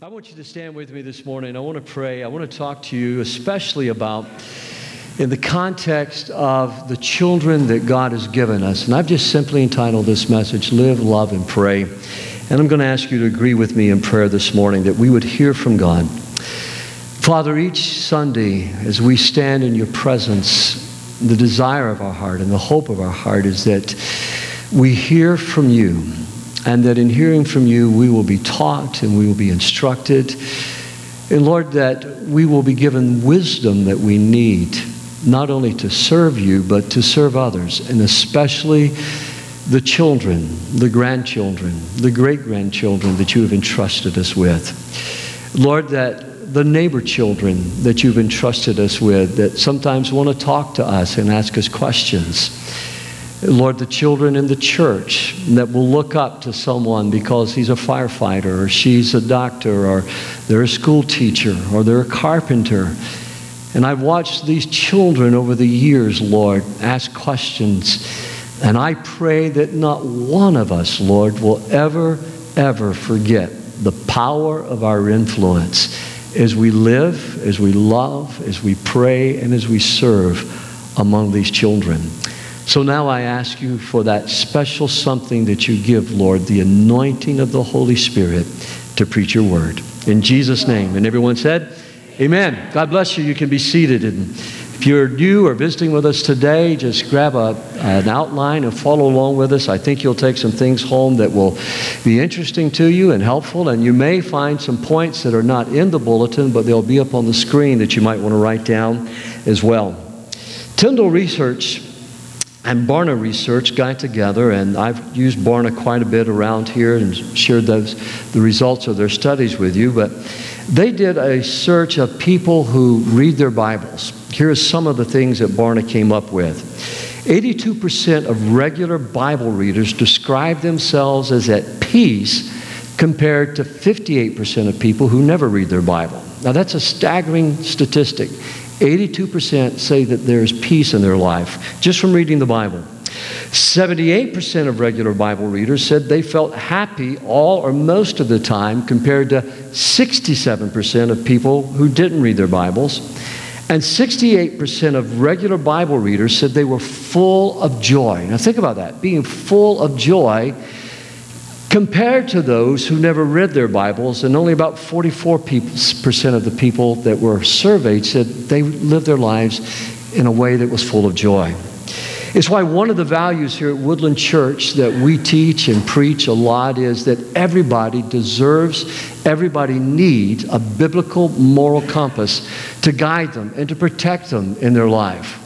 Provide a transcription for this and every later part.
I want you to stand with me this morning. I want to pray. I want to talk to you especially about in the context of the children that God has given us. And I've just simply entitled this message, Live, Love, and Pray. And I'm going to ask you to agree with me in prayer this morning that we would hear from God. Father, each Sunday as we stand in your presence, the desire of our heart and the hope of our heart is that we hear from you and that in hearing from you, we will be taught and we will be instructed. And Lord, that we will be given wisdom that we need, not only to serve you, but to serve others, and especially the children, the grandchildren, the great grandchildren that you have entrusted us with. Lord, that the neighbor children that you've entrusted us with that sometimes want to talk to us and ask us questions. Lord, the children in the church that will look up to someone because he's a firefighter or she's a doctor or they're a school teacher or they're a carpenter. And I've watched these children over the years, Lord, ask questions. And I pray that not one of us, Lord, will ever, ever forget the power of our influence as we live, as we love, as we pray, and as we serve among these children. So now I ask you for that special something that you give, Lord, the anointing of the Holy Spirit to preach your word. In Jesus' name. And everyone said, Amen. God bless you. You can be seated. And if you're new or visiting with us today, just grab a, an outline and follow along with us. I think you'll take some things home that will be interesting to you and helpful. And you may find some points that are not in the bulletin, but they'll be up on the screen that you might want to write down as well. Tyndale Research and Barna Research got together, and I've used Barna quite a bit around here and shared those, the results of their studies with you. But they did a search of people who read their Bibles. Here are some of the things that Barna came up with 82% of regular Bible readers describe themselves as at peace compared to 58% of people who never read their Bible. Now, that's a staggering statistic. 82% say that there's peace in their life just from reading the Bible. 78% of regular Bible readers said they felt happy all or most of the time compared to 67% of people who didn't read their Bibles. And 68% of regular Bible readers said they were full of joy. Now, think about that being full of joy compared to those who never read their Bibles, and only about 44% of the people that were surveyed said they lived their lives in a way that was full of joy. It's why one of the values here at Woodland Church that we teach and preach a lot is that everybody deserves, everybody needs a biblical moral compass to guide them and to protect them in their life.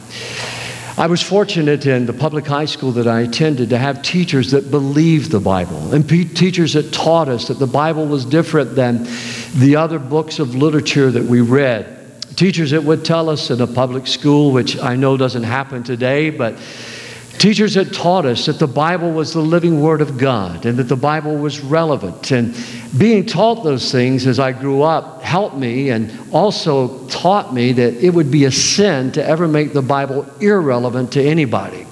I was fortunate in the public high school that I attended to have teachers that believed the Bible and pe- teachers that taught us that the Bible was different than the other books of literature that we read. Teachers that would tell us in a public school, which I know doesn't happen today, but Teachers had taught us that the Bible was the living Word of God and that the Bible was relevant. And being taught those things as I grew up helped me and also taught me that it would be a sin to ever make the Bible irrelevant to anybody.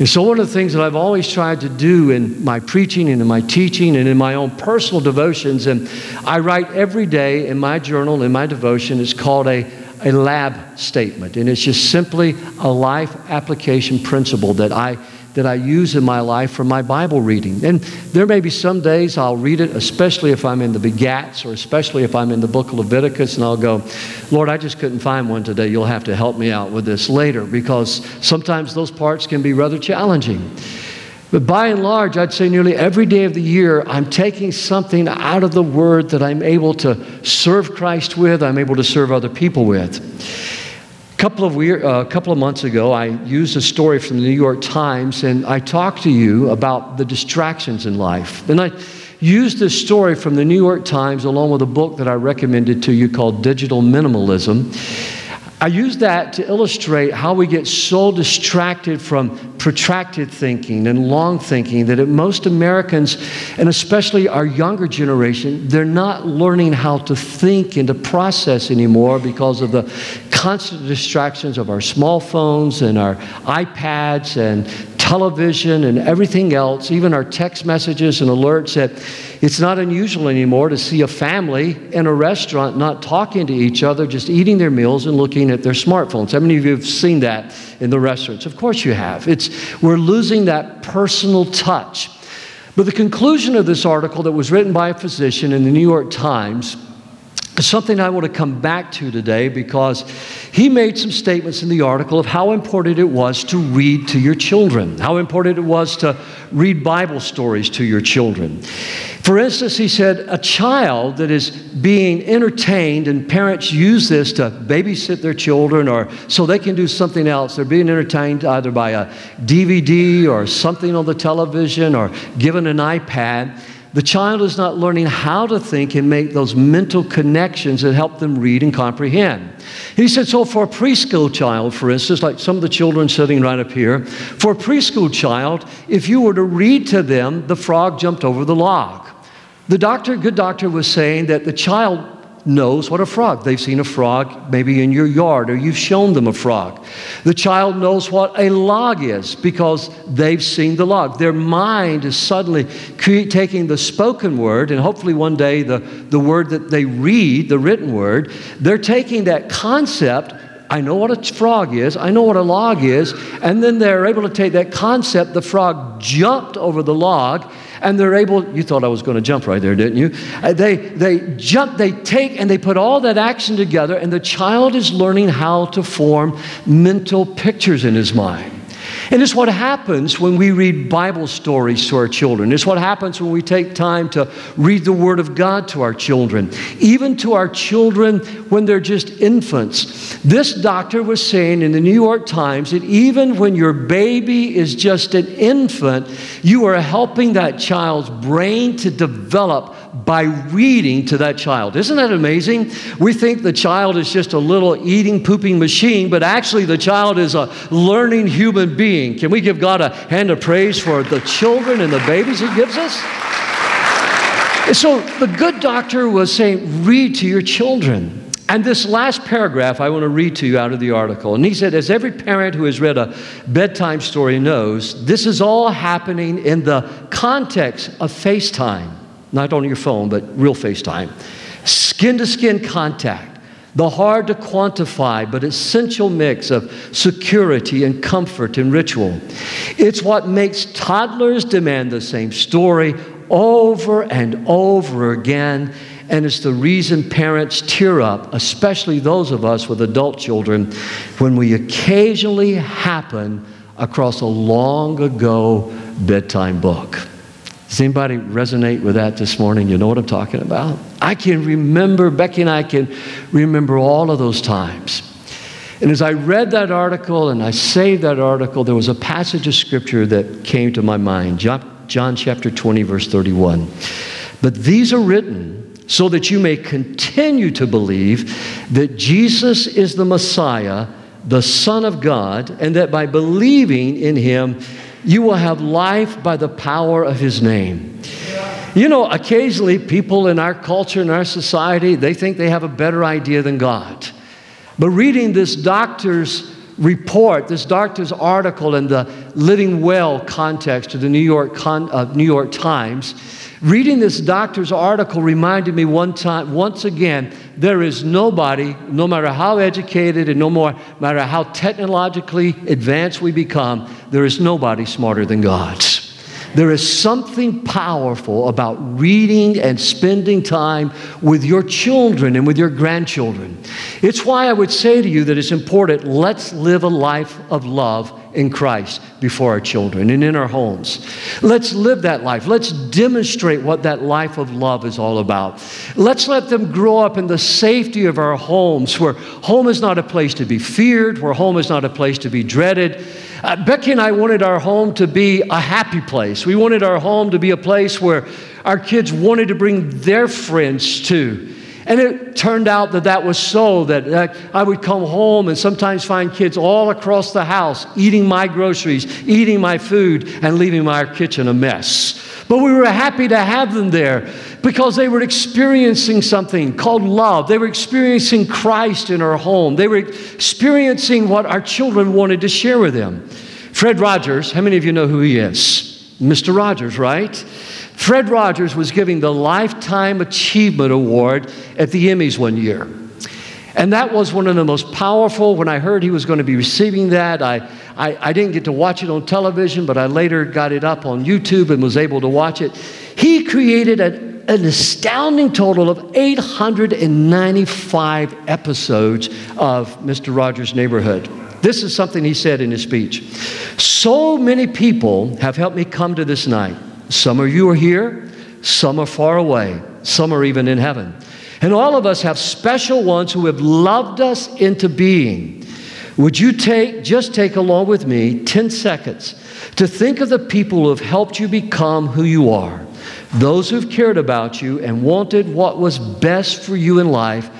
And so, one of the things that I've always tried to do in my preaching and in my teaching and in my own personal devotions, and I write every day in my journal, in my devotion, it's called a a lab statement, and it's just simply a life application principle that I that I use in my life for my Bible reading. And there may be some days I'll read it, especially if I'm in the Begats or especially if I'm in the book of Leviticus, and I'll go, Lord, I just couldn't find one today. You'll have to help me out with this later because sometimes those parts can be rather challenging. But by and large, I'd say nearly every day of the year, I'm taking something out of the Word that I'm able to serve Christ with, I'm able to serve other people with. A couple of, weird, uh, couple of months ago, I used a story from the New York Times, and I talked to you about the distractions in life. And I used this story from the New York Times along with a book that I recommended to you called Digital Minimalism. I use that to illustrate how we get so distracted from protracted thinking and long thinking that most Americans, and especially our younger generation, they're not learning how to think and to process anymore because of the constant distractions of our small phones and our iPads and television and everything else, even our text messages and alerts that It's not unusual anymore to see a family in a restaurant not talking to each other, just eating their meals and looking at their smartphones. How many of you have seen that in the restaurants? Of course you have. It's, we're losing that personal touch. But the conclusion of this article that was written by a physician in the New York Times is something I want to come back to today because he made some statements in the article of how important it was to read to your children, how important it was to read Bible stories to your children. For instance, he said, a child that is being entertained, and parents use this to babysit their children or so they can do something else. They're being entertained either by a DVD or something on the television or given an iPad the child is not learning how to think and make those mental connections that help them read and comprehend. He said, so for a preschool child, for instance, like some of the children sitting right up here, for a preschool child, if you were to read to them, the frog jumped over the log. The doctor, good doctor, was saying that the child knows what a frog. They've seen a frog maybe in your yard or you've shown them a frog. The child knows what a log is because they've seen the log. Their mind is suddenly taking the spoken word and hopefully one day the, the word that they read, the written word, they're taking that concept I know what a frog is, I know what a log is, and then they're able to take that concept, the frog jumped over the log, and they're able, you thought I was going to jump right there, didn't you? Uh, they, they jump, they take, and they put all that action together, and the child is learning how to form mental pictures in his mind. And it's what happens when we read Bible stories to our children. It's what happens when we take time to read the Word of God to our children, even to our children when they're just infants. This doctor was saying in the New York Times that even when your baby is just an infant, you are helping that child's brain to develop by reading to that child. Isn't that amazing? We think the child is just a little eating, pooping machine, but actually the child is a learning human being. Can we give God a hand of praise for the children and the babies He gives us? so the good doctor was saying, read to your children. And this last paragraph I want to read to you out of the article. And he said, as every parent who has read a bedtime story knows, this is all happening in the context of FaceTime not on your phone, but real FaceTime. Skin to skin contact, the hard to quantify but essential mix of security and comfort and ritual. It's what makes toddlers demand the same story over and over again. And it's the reason parents tear up, especially those of us with adult children, when we occasionally happen across a long ago bedtime book. Does anybody resonate with that this morning? You know what I'm talking about? I can remember, Becky and I can remember all of those times. And as I read that article and I saved that article, there was a passage of scripture that came to my mind John, John chapter 20, verse 31. But these are written so that you may continue to believe that Jesus is the Messiah, the Son of God, and that by believing in him, you will have life by the power of his name. You know, occasionally people in our culture, in our society, they think they have a better idea than God. But reading this doctor's report, this doctor's article in the Living Well context of the New York, Con, uh, New York Times, reading this doctor's article reminded me one time, once again, there is nobody, no matter how educated and no more, matter how technologically advanced we become, there is nobody smarter than God. There is something powerful about reading and spending time with your children and with your grandchildren. It's why I would say to you that it's important let's live a life of love in Christ before our children and in our homes. Let's live that life. Let's demonstrate what that life of love is all about. Let's let them grow up in the safety of our homes, where home is not a place to be feared, where home is not a place to be dreaded. Uh, Becky and I wanted our home to be a happy place. We wanted our home to be a place where our kids wanted to bring their friends to. And it turned out that that was so, that uh, I would come home and sometimes find kids all across the house eating my groceries, eating my food, and leaving my kitchen a mess. But we were happy to have them there because they were experiencing something called love. They were experiencing Christ in our home. They were experiencing what our children wanted to share with them. Fred Rogers, how many of you know who he is? Mr. Rogers, right? Fred Rogers was giving the Lifetime Achievement Award at the Emmys one year. And that was one of the most powerful. When I heard he was going to be receiving that, I, I, I, didn't get to watch it on television, but I later got it up on YouTube and was able to watch it. He created an, an astounding total of 895 episodes of Mr. Rogers' Neighborhood. This is something he said in his speech. So many people have helped me come to this night. Some of you are here, some are far away, some are even in heaven. And all of us have special ones who have loved us into being. Would you take, just take along with me 10 seconds to think of the people who have helped you become who you are, those who've cared about you and wanted what was best for you in life?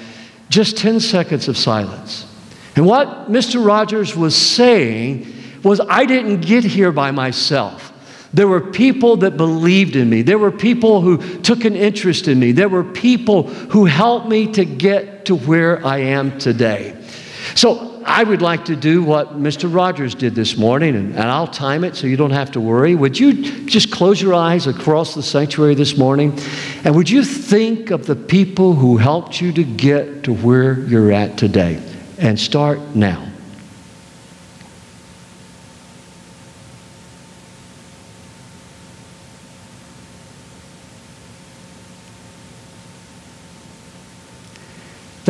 Just 10 seconds of silence. And what Mr. Rogers was saying was, I didn't get here by myself. There were people that believed in me. There were people who took an interest in me. There were people who helped me to get to where I am today. So I would like to do what Mr. Rogers did this morning, and, and I'll time it so you don't have to worry. Would you just close your eyes across the sanctuary this morning? And would you think of the people who helped you to get to where you're at today? And start now.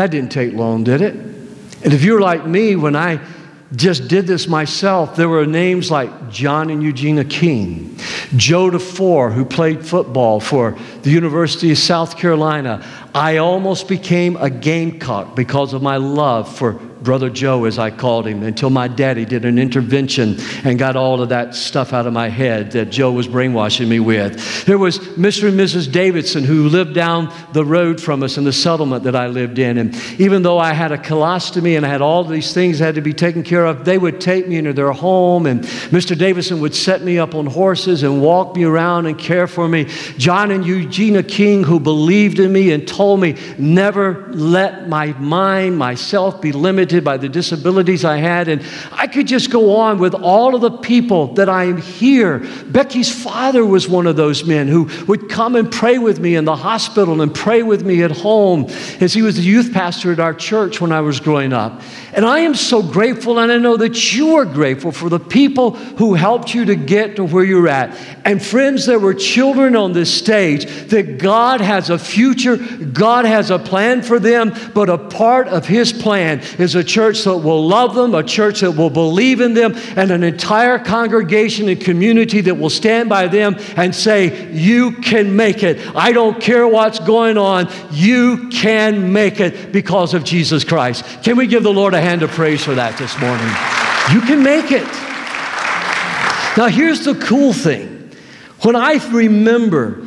That didn't take long, did it? And if you're like me, when I just did this myself, there were names like John and Eugenia King, Joe DeFore, who played football for the University of South Carolina. I almost became a gamecock because of my love for Brother Joe, as I called him, until my daddy did an intervention and got all of that stuff out of my head that Joe was brainwashing me with. There was Mr. and Mrs. Davidson who lived down the road from us in the settlement that I lived in. And even though I had a colostomy and I had all these things that had to be taken care of, they would take me into their home. And Mr. Davidson would set me up on horses and walk me around and care for me. John and Eugenia King, who believed in me and told me, never let my mind, myself be limited by the disabilities I had. And I could just go on with all of the people that I am here. Becky's father was one of those men who would come and pray with me in the hospital and pray with me at home as he was the youth pastor at our church when I was growing up. And I am so grateful, and I know that you are grateful for the people who helped you to get to where you're at. And friends, there were children on this stage that God has a future, God has a plan for them, but a part of His plan is a church that will love them, a church that will believe in them, and an entire congregation and community that will stand by them and say, You can make it. I don't care what's going on, you can make it because of Jesus Christ. Can we give the Lord a hand of praise for that this morning? You can make it. Now, here's the cool thing. When I remember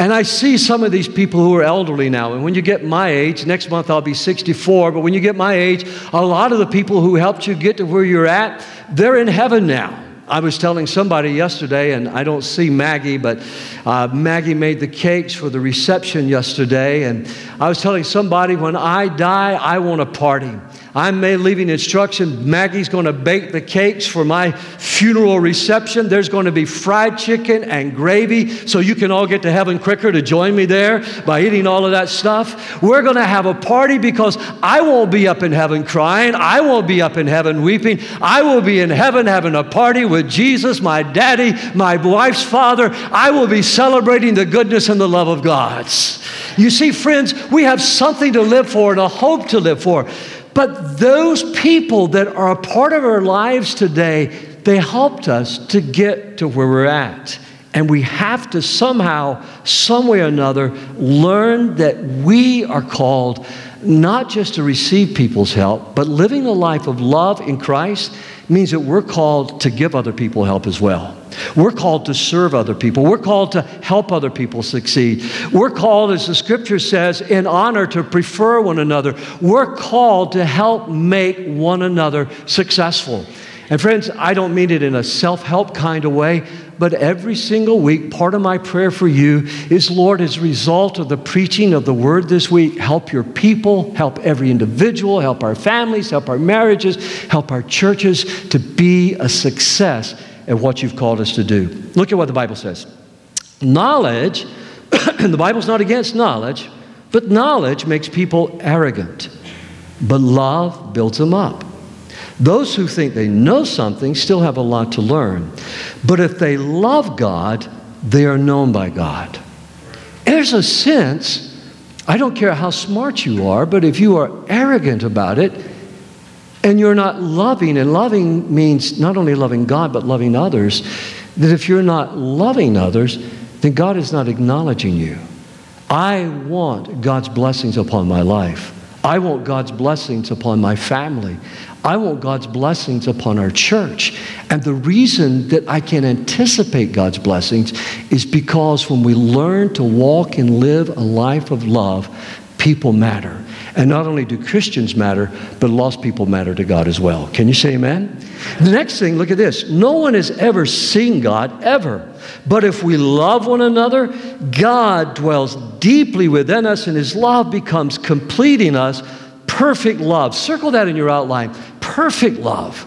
and I see some of these people who are elderly now. And when you get my age, next month I'll be 64, but when you get my age, a lot of the people who helped you get to where you're at, they're in heaven now. I was telling somebody yesterday, and I don't see Maggie, but uh, Maggie made the cakes for the reception yesterday. And I was telling somebody, when I die, I want a party. I'm leaving instruction. Maggie's going to bake the cakes for my funeral reception. There's going to be fried chicken and gravy, so you can all get to heaven quicker to join me there by eating all of that stuff. We're going to have a party because I won't be up in heaven crying. I won't be up in heaven weeping. I will be in heaven having a party with Jesus, my daddy, my wife's father. I will be celebrating the goodness and the love of God's. You see, friends, we have something to live for and a hope to live for. But those people that are a part of our lives today, they helped us to get to where we're at. And we have to somehow, some way or another, learn that we are called not just to receive people's help, but living a life of love in Christ means that we're called to give other people help as well. We're called to serve other people. We're called to help other people succeed. We're called, as the scripture says, in honor to prefer one another. We're called to help make one another successful. And friends, I don't mean it in a self help kind of way, but every single week, part of my prayer for you is Lord, as a result of the preaching of the word this week, help your people, help every individual, help our families, help our marriages, help our churches to be a success at what you've called us to do. Look at what the Bible says. Knowledge, and the Bible's not against knowledge, but knowledge makes people arrogant. But love builds them up. Those who think they know something still have a lot to learn. But if they love God, they are known by God. There's a sense, I don't care how smart you are, but if you are arrogant about it and you're not loving, and loving means not only loving God, but loving others, that if you're not loving others, then God is not acknowledging you. I want God's blessings upon my life. I want God's blessings upon my family. I want God's blessings upon our church. And the reason that I can anticipate God's blessings is because when we learn to walk and live a life of love, people matter. And not only do Christians matter, but lost people matter to God as well. Can you say amen? The next thing, look at this. No one has ever seen God, ever. But if we love one another, God dwells deeply within us, and his love becomes complete in us. Perfect love. Circle that in your outline. Perfect love.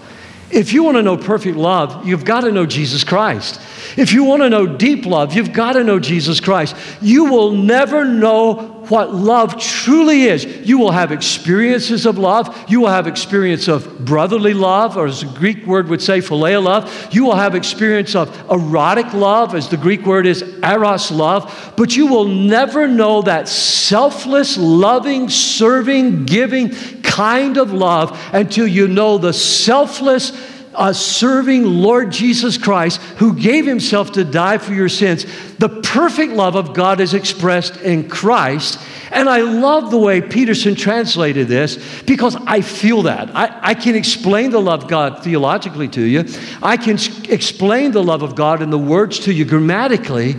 If you want to know perfect love, you've got to know Jesus Christ. If you want to know deep love, you've got to know Jesus Christ. You will never know what love truly is. You will have experiences of love. You will have experience of brotherly love, or as the Greek word would say, phileo love. You will have experience of erotic love, as the Greek word is eros love. But you will never know that selfless, loving, serving, giving kind of love until you know the selfless, a serving Lord Jesus Christ who gave himself to die for your sins. The perfect love of God is expressed in Christ. And I love the way Peterson translated this because I feel that. I, I can explain the love of God theologically to you, I can explain the love of God in the words to you grammatically.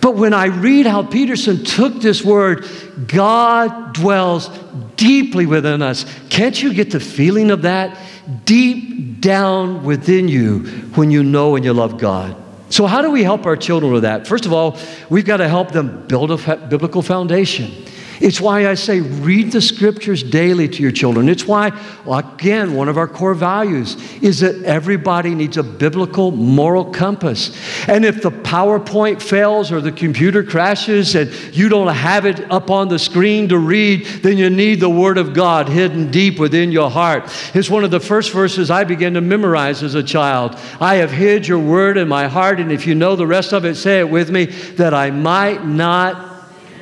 But when I read how Peterson took this word, God dwells deeply within us, can't you get the feeling of that? Deep down within you when you know and you love God. So, how do we help our children with that? First of all, we've got to help them build a biblical foundation. It's why I say read the scriptures daily to your children. It's why, again, one of our core values is that everybody needs a biblical moral compass. And if the PowerPoint fails or the computer crashes and you don't have it up on the screen to read, then you need the Word of God hidden deep within your heart. It's one of the first verses I began to memorize as a child. I have hid your Word in my heart, and if you know the rest of it, say it with me, that I might not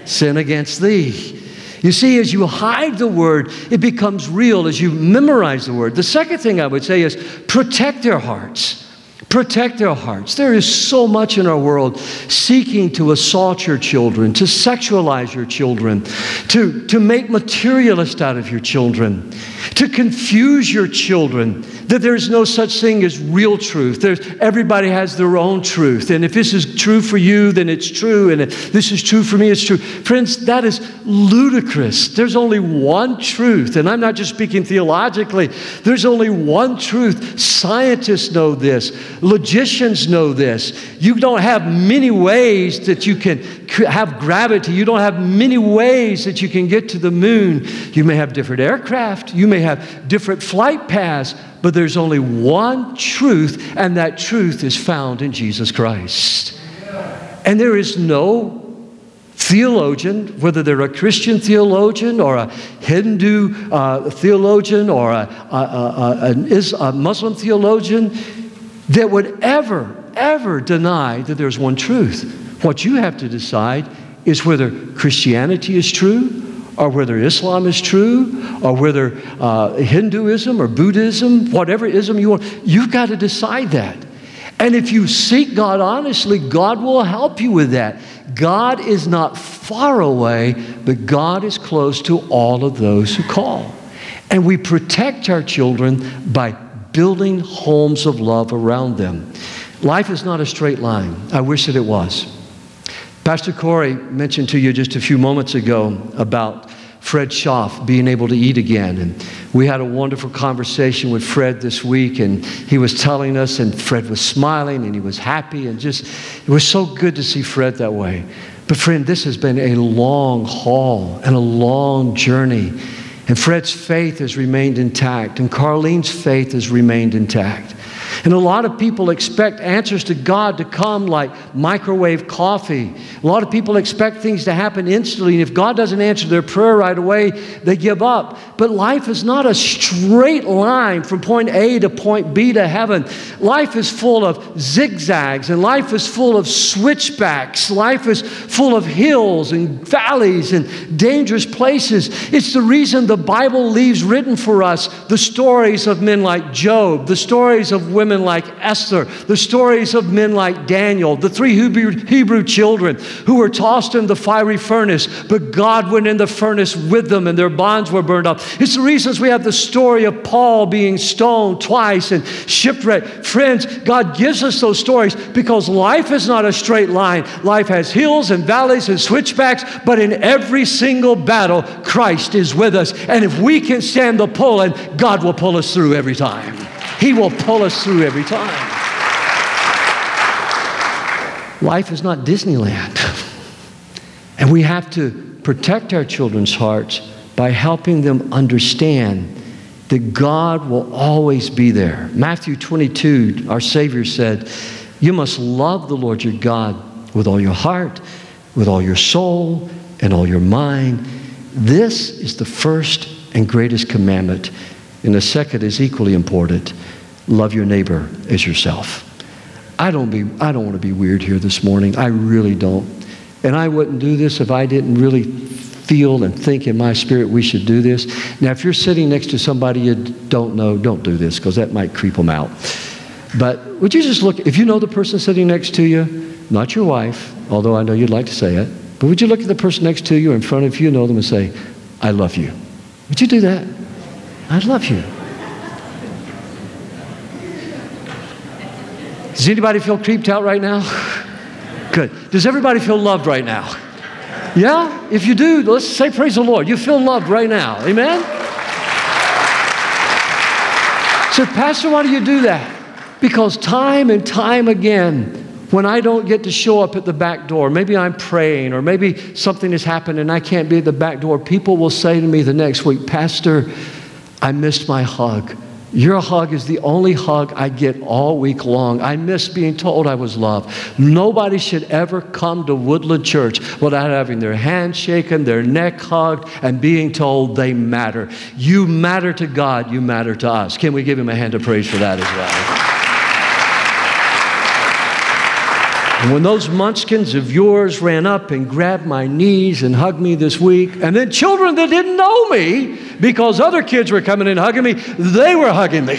sin against thee. You see, as you hide the word, it becomes real as you memorize the word. The second thing I would say is protect their hearts. Protect their hearts. There is so much in our world seeking to assault your children, to sexualize your children, to, to make materialist out of your children, to confuse your children, that there's no such thing as real truth. There's, everybody has their own truth. And if this is true for you, then it's true. And if this is true for me, it's true. Friends, that is ludicrous. There's only one truth. And I'm not just speaking theologically, there's only one truth. Scientists know this. Logicians know this. You don't have many ways that you can have gravity. You don't have many ways that you can get to the moon. You may have different aircraft, you may have different flight paths, but there's only one truth, and that truth is found in Jesus Christ. And there is no theologian, whether they're a Christian theologian or a Hindu uh, theologian or a, a, a, a Muslim theologian, that would ever, ever deny that there's one truth. What you have to decide is whether Christianity is true or whether Islam is true or whether uh, Hinduism or Buddhism, whatever ism you want. You've got to decide that. And if you seek God honestly, God will help you with that. God is not far away, but God is close to all of those who call. And we protect our children by building homes of love around them. Life is not a straight line. I wish that it was. Pastor Corey mentioned to you just a few moments ago about Fred Schaff being able to eat again. And we had a wonderful conversation with Fred this week, and he was telling us, and Fred was smiling and he was happy, and just, it was so good to see Fred that way. But, friend, this has been a long haul and a long journey. And Fred's faith has remained intact, and Carlene's faith has remained intact. And a lot of people expect answers to God to come like microwave coffee. A lot of people expect things to happen instantly. And if God doesn't answer their prayer right away, they give up. But life is not a straight line from point A to point B to heaven. Life is full of zigzags, and life is full of switchbacks. Life is full of hills and valleys and dangerous places. It's the reason the Bible leaves written for us the stories of men like Job, the stories of women like Esther, the stories of men like Daniel, the three Hebrew, Hebrew children who were tossed in the fiery furnace, but God went in the furnace with them and their bonds were burned up. It's the reasons we have the story of Paul being stoned twice and shipwrecked. Friends, God gives us those stories because life is not a straight line. Life has hills and valleys and switchbacks, but in every single battle, Christ is with us. And if we can stand the pulling, God will pull us through every time. He will pull us through every time. Life is not Disneyland. And we have to protect our children's hearts by helping them understand that God will always be there. Matthew 22, our Savior said, You must love the Lord your God with all your heart, with all your soul, and all your mind. This is the first and greatest commandment. And the second is equally important love your neighbor as yourself. I don't, be, I don't want to be weird here this morning. I really don't. And I wouldn't do this if I didn't really feel and think in my spirit we should do this. Now, if you're sitting next to somebody you don't know, don't do this because that might creep them out. But would you just look, if you know the person sitting next to you, not your wife, although I know you'd like to say it, but would you look at the person next to you in front of you, know them, and say, I love you? Would you do that? I love you. Does anybody feel creeped out right now? Good. Does everybody feel loved right now? Yeah? If you do, let's say praise the Lord. You feel loved right now. Amen? So, Pastor, why do you do that? Because time and time again, when I don't get to show up at the back door, maybe I'm praying or maybe something has happened and I can't be at the back door, people will say to me the next week, Pastor, I missed my hug. Your hug is the only hug I get all week long. I miss being told I was loved. Nobody should ever come to Woodland Church without having their hand shaken, their neck hugged, and being told they matter. You matter to God, you matter to us. Can we give him a hand of praise for that as well? And when those munchkins of yours ran up and grabbed my knees and hugged me this week, and then children that didn't know me because other kids were coming and hugging me, they were hugging me.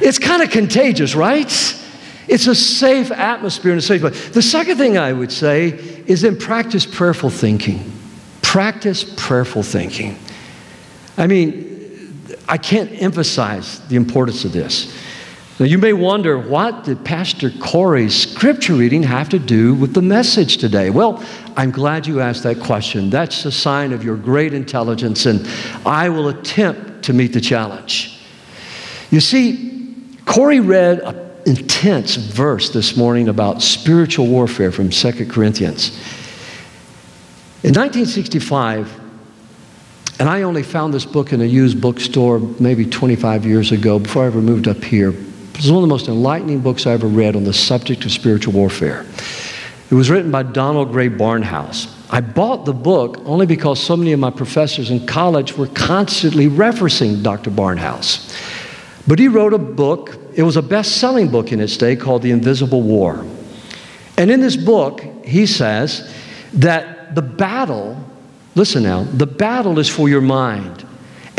It's kind of contagious, right? It's a safe atmosphere and a safe place. The second thing I would say is then practice prayerful thinking. Practice prayerful thinking. I mean, I can't emphasize the importance of this. Now, you may wonder, what did Pastor Corey's scripture reading have to do with the message today? Well, I'm glad you asked that question. That's a sign of your great intelligence, and I will attempt to meet the challenge. You see, Corey read an intense verse this morning about spiritual warfare from 2 Corinthians. In 1965, and I only found this book in a used bookstore maybe 25 years ago before I ever moved up here. It's one of the most enlightening books I ever read on the subject of spiritual warfare. It was written by Donald Grey Barnhouse. I bought the book only because so many of my professors in college were constantly referencing Dr. Barnhouse. But he wrote a book, it was a best selling book in its day called The Invisible War. And in this book, he says that the battle, listen now, the battle is for your mind.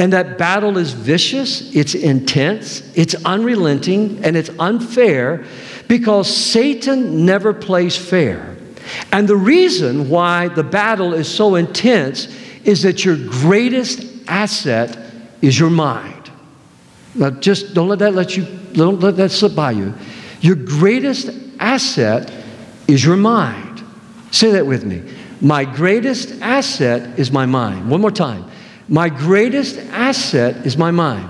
And that battle is vicious, it's intense, it's unrelenting, and it's unfair because Satan never plays fair. And the reason why the battle is so intense is that your greatest asset is your mind. Now, just don't let that let you don't let that slip by you. Your greatest asset is your mind. Say that with me. My greatest asset is my mind. One more time. My greatest asset is my mind.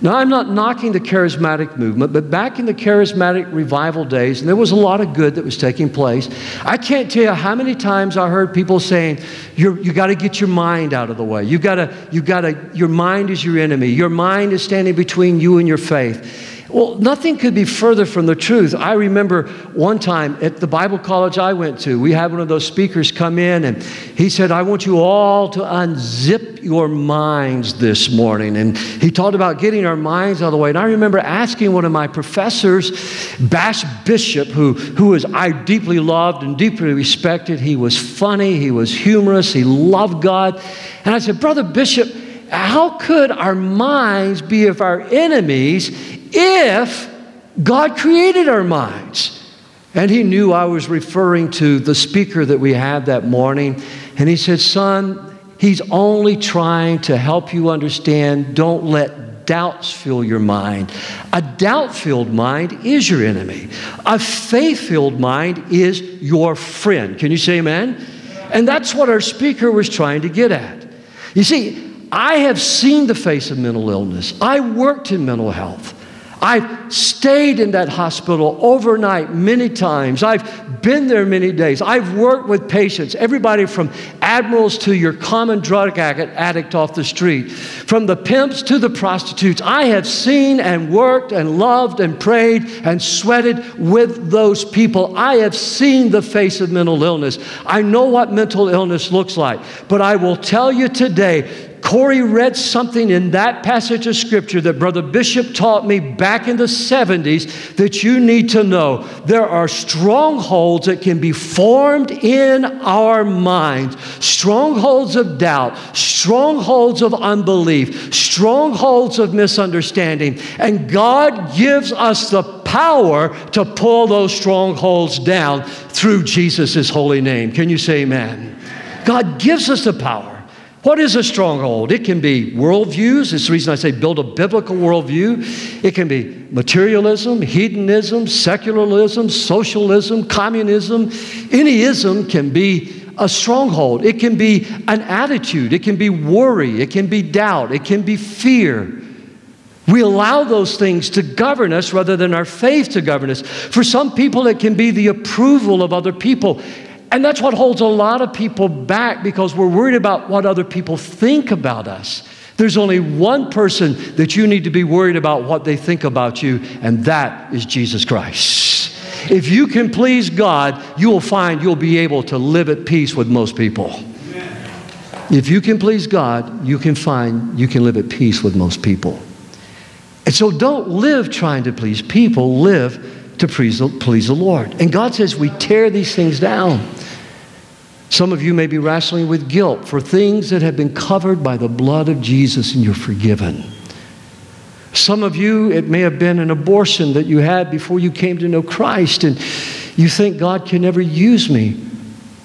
Now, I'm not knocking the charismatic movement, but back in the charismatic revival days, and there was a lot of good that was taking place, I can't tell you how many times I heard people saying, you you got to get your mind out of the way. You got to, you got to, your mind is your enemy. Your mind is standing between you and your faith. Well, nothing could be further from the truth. I remember one time at the Bible college I went to, we had one of those speakers come in and he said, I want you all to unzip your minds this morning. And he talked about getting our minds out of the way. And I remember asking one of my professors, Bash Bishop, who, who was I deeply loved and deeply respected. He was funny, he was humorous, he loved God. And I said, Brother Bishop, how could our minds be of our enemies if God created our minds. And he knew I was referring to the speaker that we had that morning. And he said, Son, he's only trying to help you understand. Don't let doubts fill your mind. A doubt filled mind is your enemy, a faith filled mind is your friend. Can you say amen? And that's what our speaker was trying to get at. You see, I have seen the face of mental illness, I worked in mental health. I've stayed in that hospital overnight many times. I've been there many days. I've worked with patients, everybody from admirals to your common drug addict off the street, from the pimps to the prostitutes. I have seen and worked and loved and prayed and sweated with those people. I have seen the face of mental illness. I know what mental illness looks like. But I will tell you today, Corey read something in that passage of scripture that Brother Bishop taught me back in the 70s that you need to know. There are strongholds that can be formed in our minds strongholds of doubt, strongholds of unbelief, strongholds of misunderstanding. And God gives us the power to pull those strongholds down through Jesus' holy name. Can you say amen? God gives us the power. What is a stronghold? It can be worldviews. It's the reason I say build a biblical worldview. It can be materialism, hedonism, secularism, socialism, communism. Any ism can be a stronghold. It can be an attitude. It can be worry. It can be doubt. It can be fear. We allow those things to govern us rather than our faith to govern us. For some people, it can be the approval of other people. And that's what holds a lot of people back because we're worried about what other people think about us. There's only one person that you need to be worried about what they think about you, and that is Jesus Christ. If you can please God, you will find you'll be able to live at peace with most people. If you can please God, you can find you can live at peace with most people. And so don't live trying to please people, live to please the, please the Lord. And God says we tear these things down. Some of you may be wrestling with guilt for things that have been covered by the blood of Jesus and you're forgiven. Some of you, it may have been an abortion that you had before you came to know Christ, and you think God can never use me.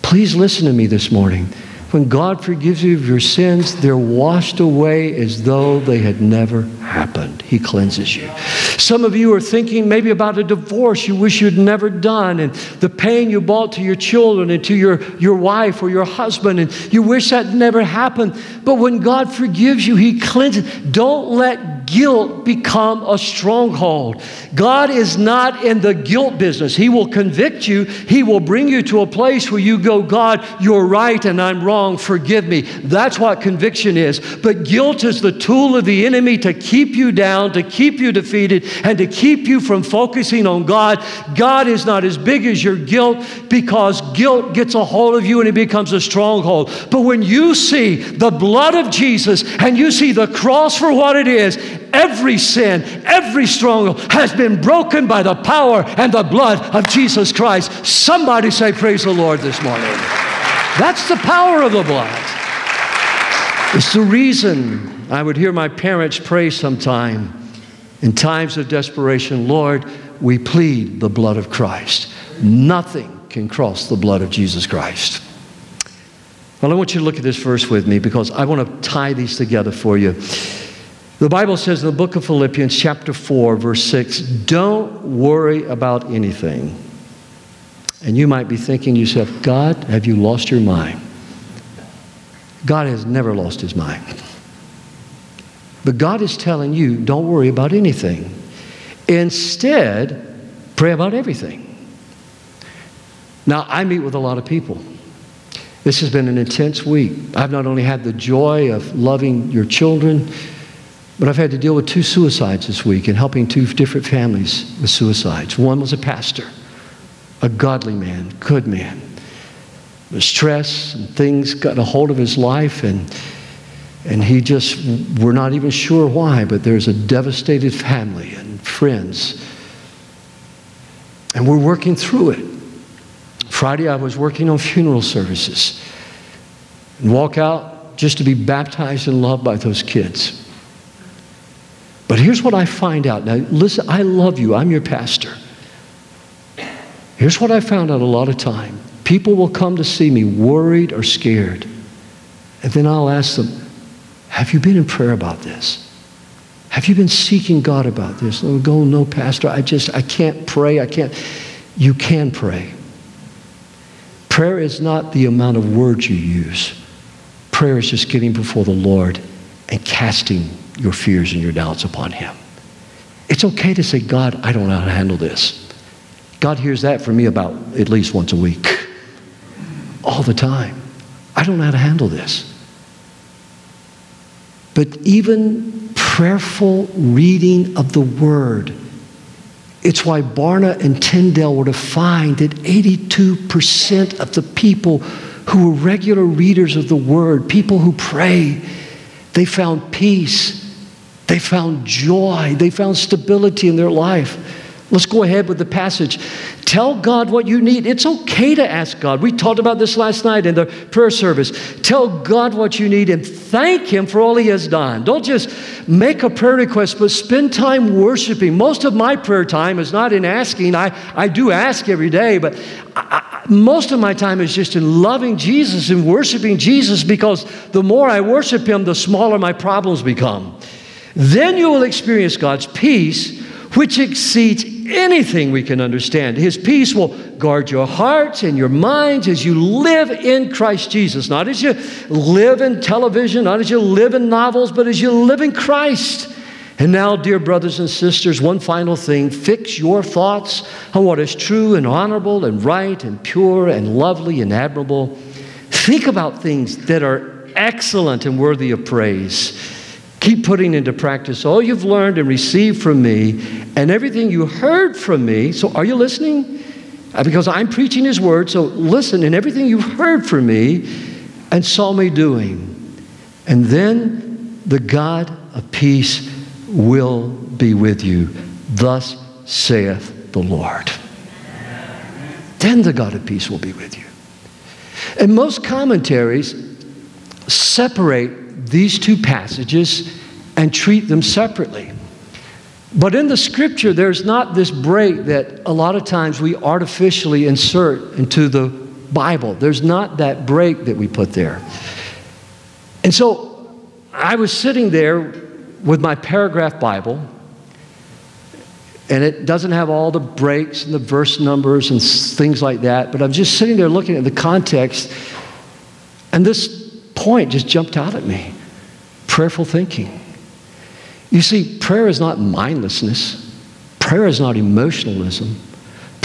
Please listen to me this morning. When God forgives you of your sins, they're washed away as though they had never happened. He cleanses you. Some of you are thinking maybe about a divorce you wish you'd never done and the pain you brought to your children and to your, your wife or your husband, and you wish that never happened. But when God forgives you, He cleanses. Don't let guilt become a stronghold. God is not in the guilt business. He will convict you, He will bring you to a place where you go, God, you're right and I'm wrong. Forgive me. That's what conviction is. But guilt is the tool of the enemy to keep you down, to keep you defeated, and to keep you from focusing on God. God is not as big as your guilt because guilt gets a hold of you and it becomes a stronghold. But when you see the blood of Jesus and you see the cross for what it is, every sin, every stronghold has been broken by the power and the blood of Jesus Christ. Somebody say, Praise the Lord this morning. That's the power of the blood. It's the reason I would hear my parents pray sometime in times of desperation Lord, we plead the blood of Christ. Nothing can cross the blood of Jesus Christ. Well, I want you to look at this verse with me because I want to tie these together for you. The Bible says in the book of Philippians, chapter 4, verse 6, don't worry about anything. And you might be thinking to yourself, God, have you lost your mind? God has never lost his mind. But God is telling you, don't worry about anything. Instead, pray about everything. Now, I meet with a lot of people. This has been an intense week. I've not only had the joy of loving your children, But I've had to deal with two suicides this week and helping two different families with suicides. One was a pastor, a godly man, good man. The stress and things got a hold of his life, and, and he just, we're not even sure why, but there's a devastated family and friends. And we're working through it. Friday, I was working on funeral services and walk out just to be baptized and loved by those kids. But here's what I find out. Now, listen, I love you. I'm your pastor. Here's what I found out a lot of time. People will come to see me worried or scared. And then I'll ask them, Have you been in prayer about this? Have you been seeking God about this? They'll go, No, Pastor, I just, I can't pray. I can't. You can pray. Prayer is not the amount of words you use, prayer is just getting before the Lord and casting your fears and your doubts upon Him. It's okay to say, God, I don't know how to handle this. God hears that from me about at least once a week, all the time. I don't know how to handle this. But even prayerful reading of the Word, it's why Barna and Tyndale were to find that 82% of the people who were regular readers of the Word, people who pray, they found peace they found joy. They found stability in their life. Let's go ahead with the passage. Tell God what you need. It's okay to ask God. We talked about this last night in the prayer service. Tell God what you need and thank Him for all He has done. Don't just make a prayer request, but spend time worshiping. Most of my prayer time is not in asking. I, I do ask every day, but I, I, most of my time is just in loving Jesus and worshiping Jesus because the more I worship Him, the smaller my problems become. Then you will experience God's peace, which exceeds anything we can understand. His peace will guard your hearts and your minds as you live in Christ Jesus. Not as you live in television, not as you live in novels, but as you live in Christ. And now, dear brothers and sisters, one final thing fix your thoughts on what is true and honorable and right and pure and lovely and admirable. Think about things that are excellent and worthy of praise. Keep putting into practice all you've learned and received from me and everything you heard from me. So, are you listening? Uh, because I'm preaching His word, so listen in everything you've heard from me and saw me doing. And then the God of peace will be with you. Thus saith the Lord. Then the God of peace will be with you. And most commentaries separate these two passages and treat them separately. But in the scripture, there's not this break that a lot of times we artificially insert into the Bible. There's not that break that we put there. And so I was sitting there with my paragraph Bible, and it doesn't have all the breaks and the verse numbers and things like that, but I'm just sitting there looking at the context, and this point just jumped out at me prayerful thinking. You see, prayer is not mindlessness, prayer is not emotionalism.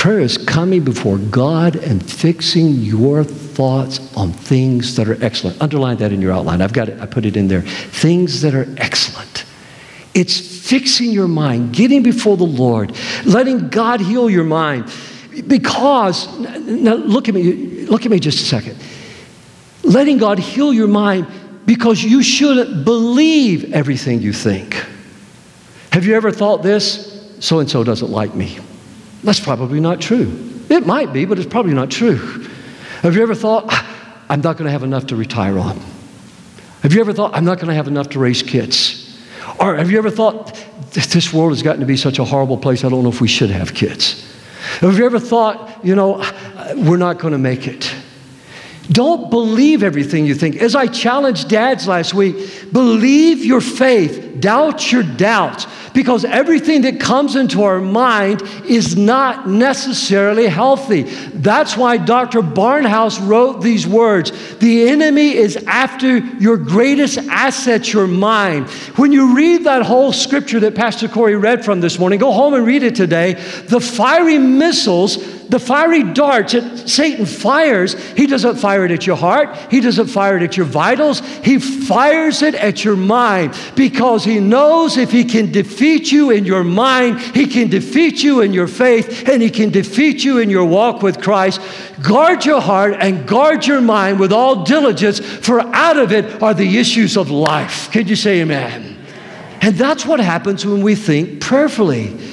Prayer is coming before God and fixing your thoughts on things that are excellent. Underline that in your outline. I've got it, I put it in there. Things that are excellent. It's fixing your mind, getting before the Lord, letting God heal your mind. Because, now look at me, look at me just a second. Letting God heal your mind because you shouldn't believe everything you think. Have you ever thought this? So and so doesn't like me. That's probably not true. It might be, but it's probably not true. Have you ever thought, ah, I'm not going to have enough to retire on? Have you ever thought, I'm not going to have enough to raise kids? Or have you ever thought, this world has gotten to be such a horrible place, I don't know if we should have kids? Have you ever thought, you know, we're not going to make it? Don't believe everything you think. As I challenged dads last week, believe your faith, doubt your doubts, because everything that comes into our mind is not necessarily healthy. That's why Dr. Barnhouse wrote these words The enemy is after your greatest asset, your mind. When you read that whole scripture that Pastor Corey read from this morning, go home and read it today. The fiery missiles The fiery darts that Satan fires, he doesn't fire it at your heart, he doesn't fire it at your vitals, he fires it at your mind because he knows if he can defeat you in your mind, he can defeat you in your faith, and he can defeat you in your walk with Christ. Guard your heart and guard your mind with all diligence, for out of it are the issues of life. Can you say amen? And that's what happens when we think prayerfully.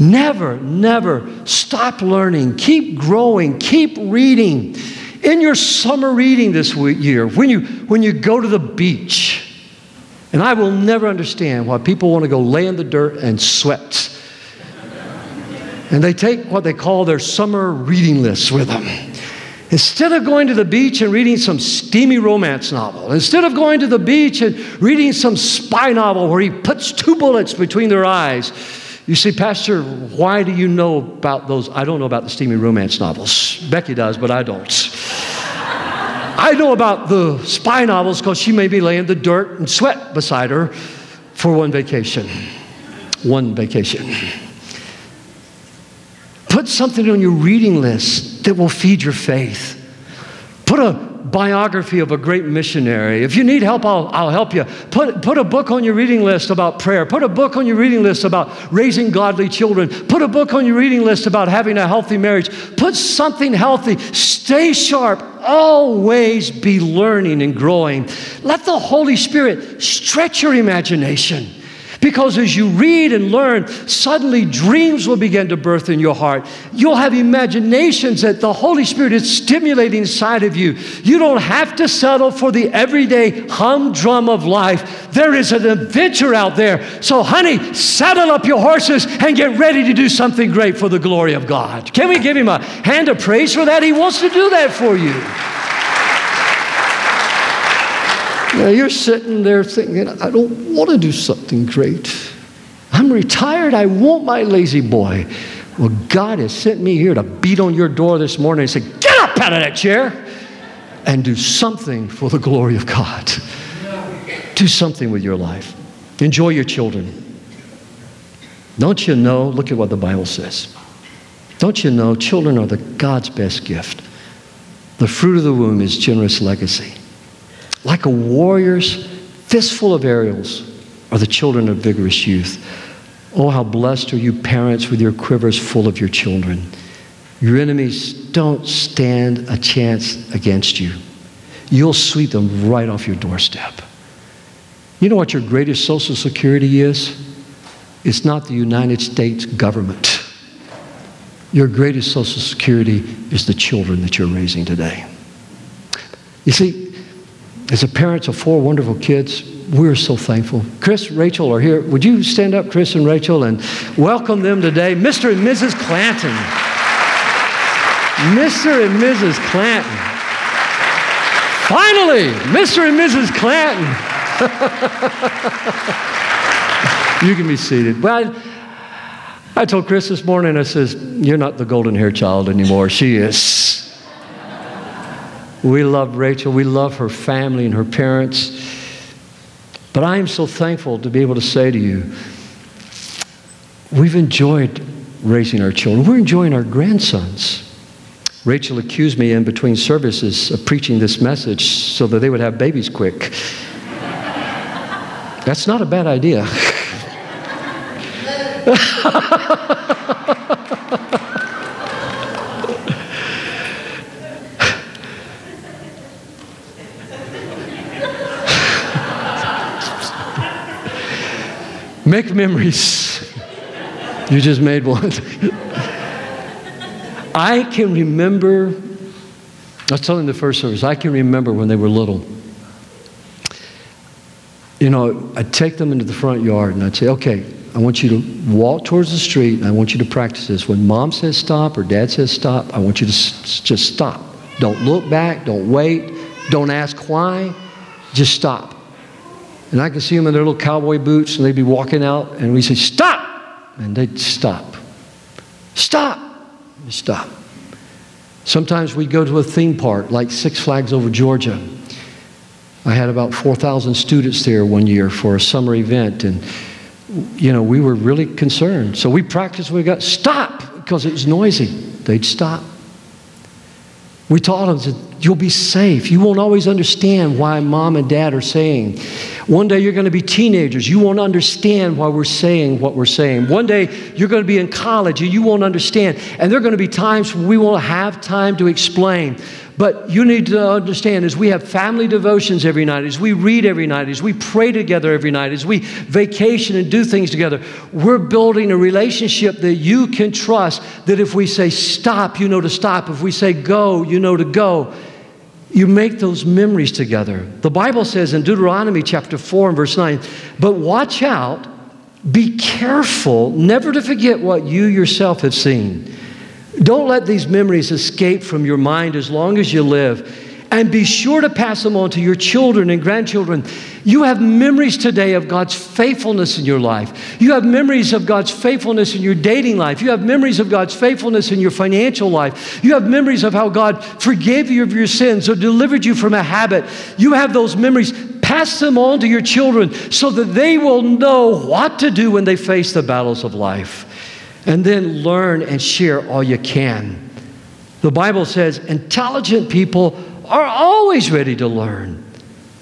Never, never stop learning. Keep growing. Keep reading. In your summer reading this year, when you, when you go to the beach, and I will never understand why people want to go lay in the dirt and sweat. And they take what they call their summer reading lists with them. Instead of going to the beach and reading some steamy romance novel, instead of going to the beach and reading some spy novel where he puts two bullets between their eyes, you see, Pastor, why do you know about those? I don't know about the steamy romance novels. Becky does, but I don't. I know about the spy novels because she may be laying the dirt and sweat beside her for one vacation. One vacation. Put something on your reading list that will feed your faith. Put a biography of a great missionary. If you need help, I'll, I'll help you. Put, put a book on your reading list about prayer. Put a book on your reading list about raising godly children. Put a book on your reading list about having a healthy marriage. Put something healthy. Stay sharp. Always be learning and growing. Let the Holy Spirit stretch your imagination. Because as you read and learn, suddenly dreams will begin to birth in your heart. You'll have imaginations that the Holy Spirit is stimulating inside of you. You don't have to settle for the everyday humdrum of life. There is an adventure out there. So, honey, saddle up your horses and get ready to do something great for the glory of God. Can we give him a hand of praise for that? He wants to do that for you. Now you're sitting there thinking, I don't want to do something great. I'm retired. I want my lazy boy. Well, God has sent me here to beat on your door this morning and say, Get up out of that chair and do something for the glory of God. Do something with your life. Enjoy your children. Don't you know? Look at what the Bible says. Don't you know children are the God's best gift? The fruit of the womb is generous legacy. Like a warrior's fistful of arrows are the children of vigorous youth. Oh, how blessed are you, parents, with your quivers full of your children. Your enemies don't stand a chance against you. You'll sweep them right off your doorstep. You know what your greatest social security is? It's not the United States government. Your greatest social security is the children that you're raising today. You see, as a parents of four wonderful kids, we're so thankful. Chris, Rachel are here. Would you stand up, Chris and Rachel, and welcome them today? Mr. and Mrs. Clanton. Mr. and Mrs. Clanton. Finally, Mr. and Mrs. Clanton. you can be seated. Well, I, I told Chris this morning, I says, You're not the golden hair child anymore. She is. We love Rachel. We love her family and her parents. But I am so thankful to be able to say to you, we've enjoyed raising our children. We're enjoying our grandsons. Rachel accused me in between services of preaching this message so that they would have babies quick. That's not a bad idea. Make memories. you just made one. I can remember, I was telling the first service, I can remember when they were little. You know, I'd take them into the front yard and I'd say, okay, I want you to walk towards the street and I want you to practice this. When mom says stop or dad says stop, I want you to s- just stop. Don't look back, don't wait, don't ask why, just stop. And I could see them in their little cowboy boots, and they'd be walking out, and we'd say, Stop! And they'd stop. Stop! Stop. Sometimes we'd go to a theme park like Six Flags over Georgia. I had about 4,000 students there one year for a summer event, and you know, we were really concerned. So we practiced, we got stop because it was noisy. they'd stop. We taught them that you'll be safe. You won't always understand why mom and dad are saying. One day you're going to be teenagers. You won't understand why we're saying what we're saying. One day you're going to be in college and you won't understand. And there are going to be times we won't have time to explain. But you need to understand as we have family devotions every night, as we read every night, as we pray together every night, as we vacation and do things together, we're building a relationship that you can trust. That if we say stop, you know to stop. If we say go, you know to go. You make those memories together. The Bible says in Deuteronomy chapter 4 and verse 9, but watch out, be careful never to forget what you yourself have seen don't let these memories escape from your mind as long as you live. And be sure to pass them on to your children and grandchildren. You have memories today of God's faithfulness in your life. You have memories of God's faithfulness in your dating life. You have memories of God's faithfulness in your financial life. You have memories of how God forgave you of your sins or delivered you from a habit. You have those memories. Pass them on to your children so that they will know what to do when they face the battles of life and then learn and share all you can. The Bible says intelligent people are always ready to learn.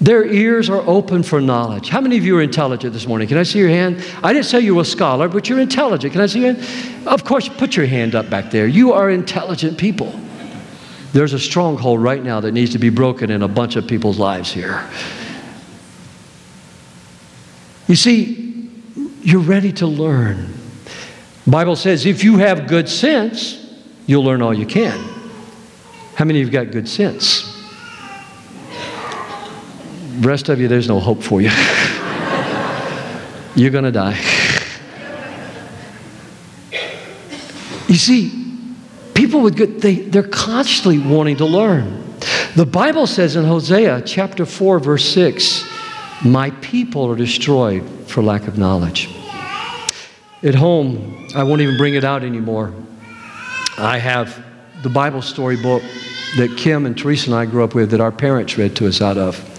Their ears are open for knowledge. How many of you are intelligent this morning? Can I see your hand? I didn't say you were a scholar, but you're intelligent. Can I see your hand? Of course, put your hand up back there. You are intelligent people. There's a stronghold right now that needs to be broken in a bunch of people's lives here. You see, you're ready to learn. Bible says if you have good sense, you'll learn all you can. How many of you have got good sense? Rest of you, there's no hope for you. You're going to die. You see, people with good, they, they're constantly wanting to learn. The Bible says in Hosea chapter 4, verse 6, My people are destroyed for lack of knowledge. At home, I won't even bring it out anymore. I have the Bible story book that Kim and Teresa and I grew up with that our parents read to us out of.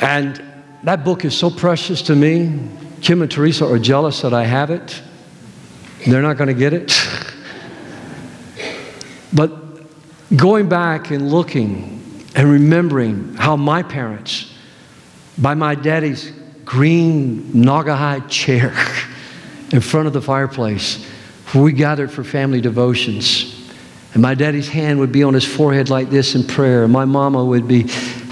And that book is so precious to me. Kim and Teresa are jealous that I have it. They're not going to get it. but going back and looking and remembering how my parents, by my daddy's green Naugahyde chair, in front of the fireplace where we gathered for family devotions. And my daddy's hand would be on his forehead like this in prayer. And my mama would be,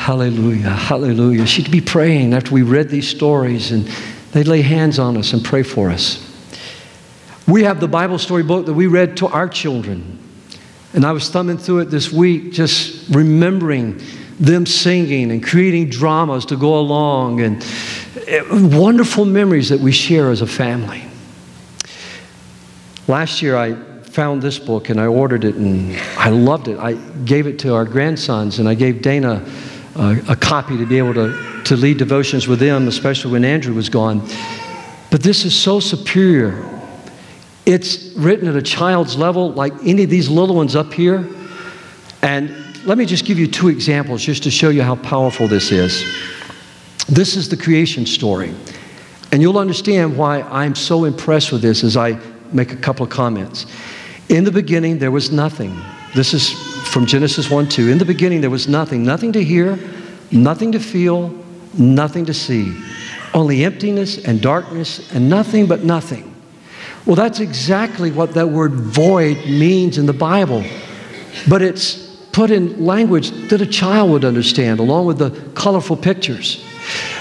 Hallelujah, Hallelujah. She'd be praying after we read these stories, and they'd lay hands on us and pray for us. We have the Bible story book that we read to our children. And I was thumbing through it this week, just remembering them singing and creating dramas to go along, and eh, wonderful memories that we share as a family. Last year, I found this book and I ordered it and I loved it. I gave it to our grandsons and I gave Dana uh, a copy to be able to, to lead devotions with them, especially when Andrew was gone. But this is so superior. It's written at a child's level, like any of these little ones up here. And let me just give you two examples just to show you how powerful this is. This is the creation story. And you'll understand why I'm so impressed with this as I make a couple of comments. In the beginning, there was nothing. This is from Genesis 1 2. In the beginning, there was nothing. Nothing to hear, nothing to feel, nothing to see. Only emptiness and darkness and nothing but nothing. Well, that's exactly what that word void means in the Bible. But it's put in language that a child would understand, along with the colorful pictures.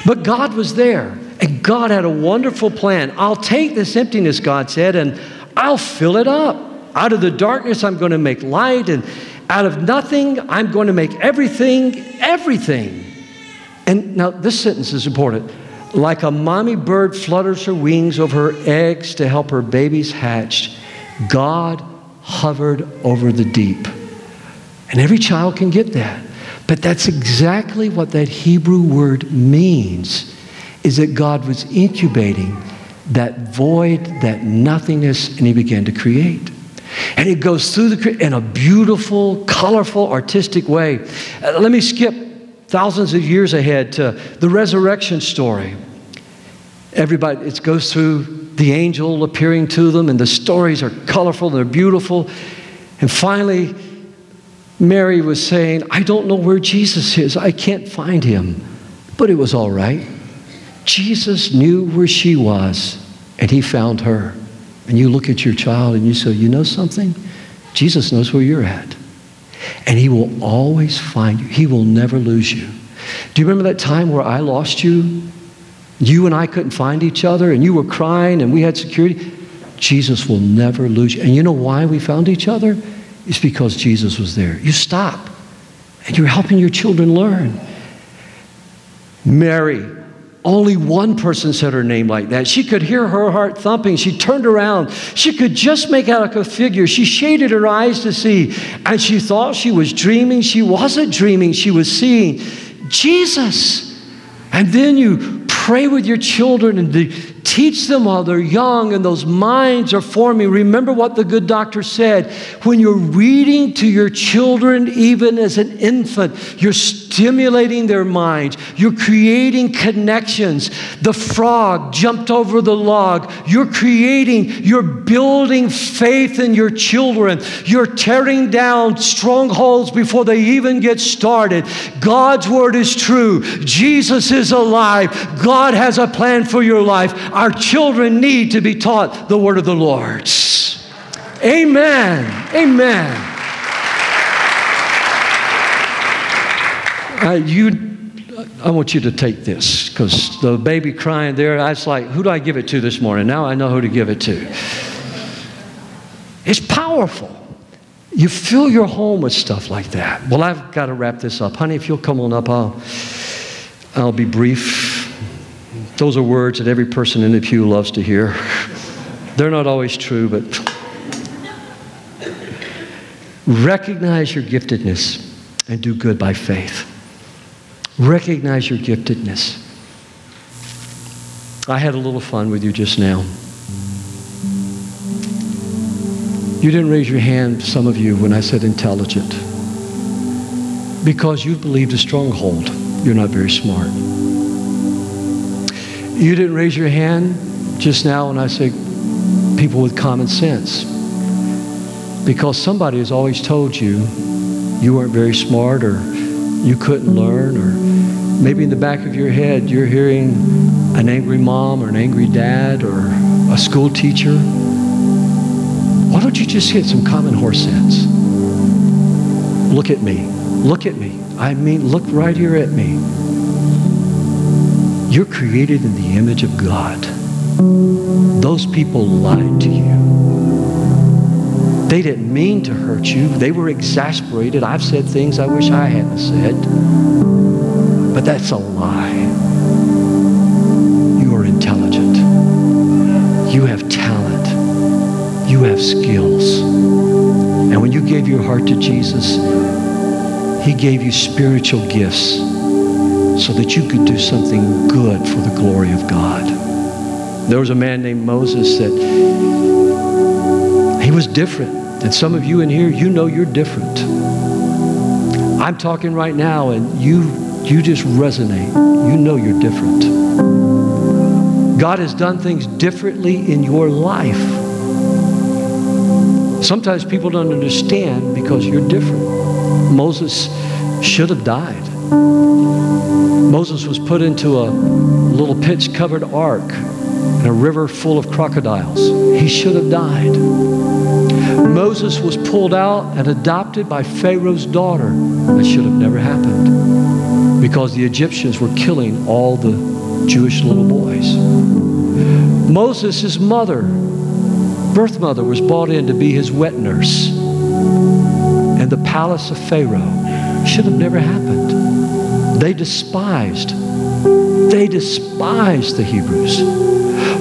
But God was there. And God had a wonderful plan. I'll take this emptiness, God said, and I'll fill it up. Out of the darkness, I'm going to make light, and out of nothing, I'm going to make everything, everything. And now, this sentence is important. Like a mommy bird flutters her wings over her eggs to help her babies hatch, God hovered over the deep. And every child can get that. But that's exactly what that Hebrew word means is that God was incubating that void, that nothingness, and He began to create. And it goes through the in a beautiful, colorful, artistic way. Uh, let me skip thousands of years ahead to the resurrection story. Everybody, it goes through the angel appearing to them, and the stories are colorful, they're beautiful. And finally, Mary was saying, I don't know where Jesus is. I can't find him. But it was all right. Jesus knew where she was, and he found her. And you look at your child and you say, You know something? Jesus knows where you're at. And he will always find you, he will never lose you. Do you remember that time where I lost you? You and I couldn't find each other, and you were crying, and we had security. Jesus will never lose you. And you know why we found each other? It's because Jesus was there. You stop, and you're helping your children learn. Mary, only one person said her name like that. She could hear her heart thumping. She turned around. She could just make out a figure. She shaded her eyes to see, and she thought she was dreaming. She wasn't dreaming, she was seeing Jesus. And then you pray with your children and Teach them while they're young and those minds are forming. Remember what the good doctor said. When you're reading to your children, even as an infant, you're stimulating their minds. You're creating connections. The frog jumped over the log. You're creating, you're building faith in your children. You're tearing down strongholds before they even get started. God's word is true. Jesus is alive. God has a plan for your life. Our children need to be taught the word of the Lord. Amen. Amen. Uh, you, I want you to take this because the baby crying there, I was like, who do I give it to this morning? Now I know who to give it to. It's powerful. You fill your home with stuff like that. Well, I've got to wrap this up. Honey, if you'll come on up, I'll, I'll be brief. Those are words that every person in the pew loves to hear. They're not always true, but recognize your giftedness and do good by faith. Recognize your giftedness. I had a little fun with you just now. You didn't raise your hand, some of you, when I said intelligent. Because you believed a stronghold. You're not very smart. You didn't raise your hand just now when I said people with common sense. Because somebody has always told you you weren't very smart or you couldn't learn, or maybe in the back of your head you're hearing an angry mom or an angry dad or a school teacher. Why don't you just hit some common horse sense? Look at me. Look at me. I mean, look right here at me. You're created in the image of God. Those people lied to you. They didn't mean to hurt you. They were exasperated. I've said things I wish I hadn't said. But that's a lie. You are intelligent. You have talent. You have skills. And when you gave your heart to Jesus, he gave you spiritual gifts so that you could do something good for the glory of God. There was a man named Moses that he was different. And some of you in here, you know you're different. I'm talking right now and you you just resonate. You know you're different. God has done things differently in your life. Sometimes people don't understand because you're different. Moses should have died. Moses was put into a little pitch covered ark in a river full of crocodiles. He should have died. Moses was pulled out and adopted by Pharaoh's daughter. That should have never happened because the Egyptians were killing all the Jewish little boys. Moses' mother, birth mother, was brought in to be his wet nurse in the palace of Pharaoh. Should have never happened. They despised. They despised the Hebrews.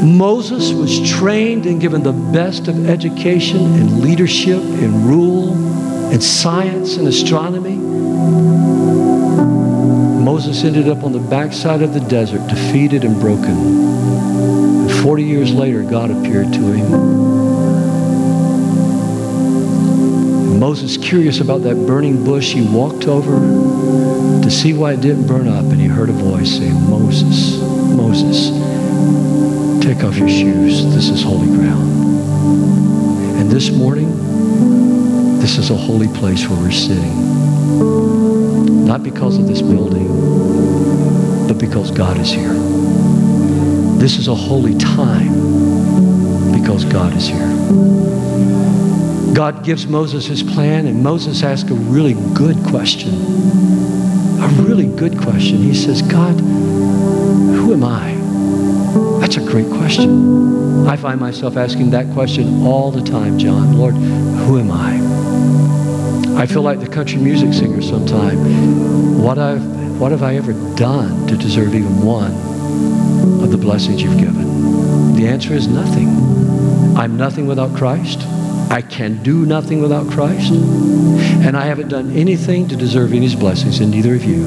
Moses was trained and given the best of education in leadership, in rule, in science, and astronomy. Moses ended up on the backside of the desert, defeated and broken. And 40 years later, God appeared to him Moses, curious about that burning bush, he walked over to see why it didn't burn up, and he heard a voice say, Moses, Moses, take off your shoes. This is holy ground. And this morning, this is a holy place where we're sitting. Not because of this building, but because God is here. This is a holy time because God is here. God gives Moses his plan, and Moses asks a really good question. A really good question. He says, God, who am I? That's a great question. I find myself asking that question all the time, John. Lord, who am I? I feel like the country music singer sometime. What, I've, what have I ever done to deserve even one of the blessings you've given? The answer is nothing. I'm nothing without Christ. I can do nothing without Christ. And I haven't done anything to deserve any blessings, and neither of you.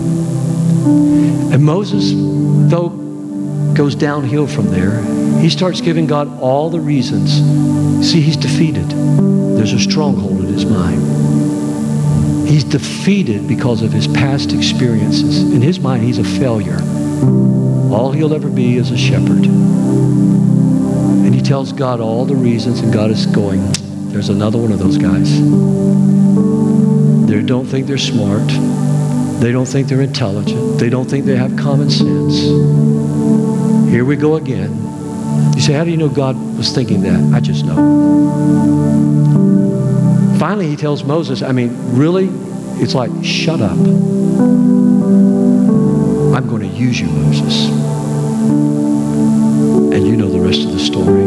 And Moses, though, goes downhill from there. He starts giving God all the reasons. See, he's defeated. There's a stronghold in his mind. He's defeated because of his past experiences. In his mind, he's a failure. All he'll ever be is a shepherd. And he tells God all the reasons, and God is going, there's another one of those guys. They don't think they're smart. They don't think they're intelligent. They don't think they have common sense. Here we go again. You say, how do you know God was thinking that? I just know. Finally, he tells Moses, I mean, really? It's like, shut up. I'm going to use you, Moses. And you know the rest of the story.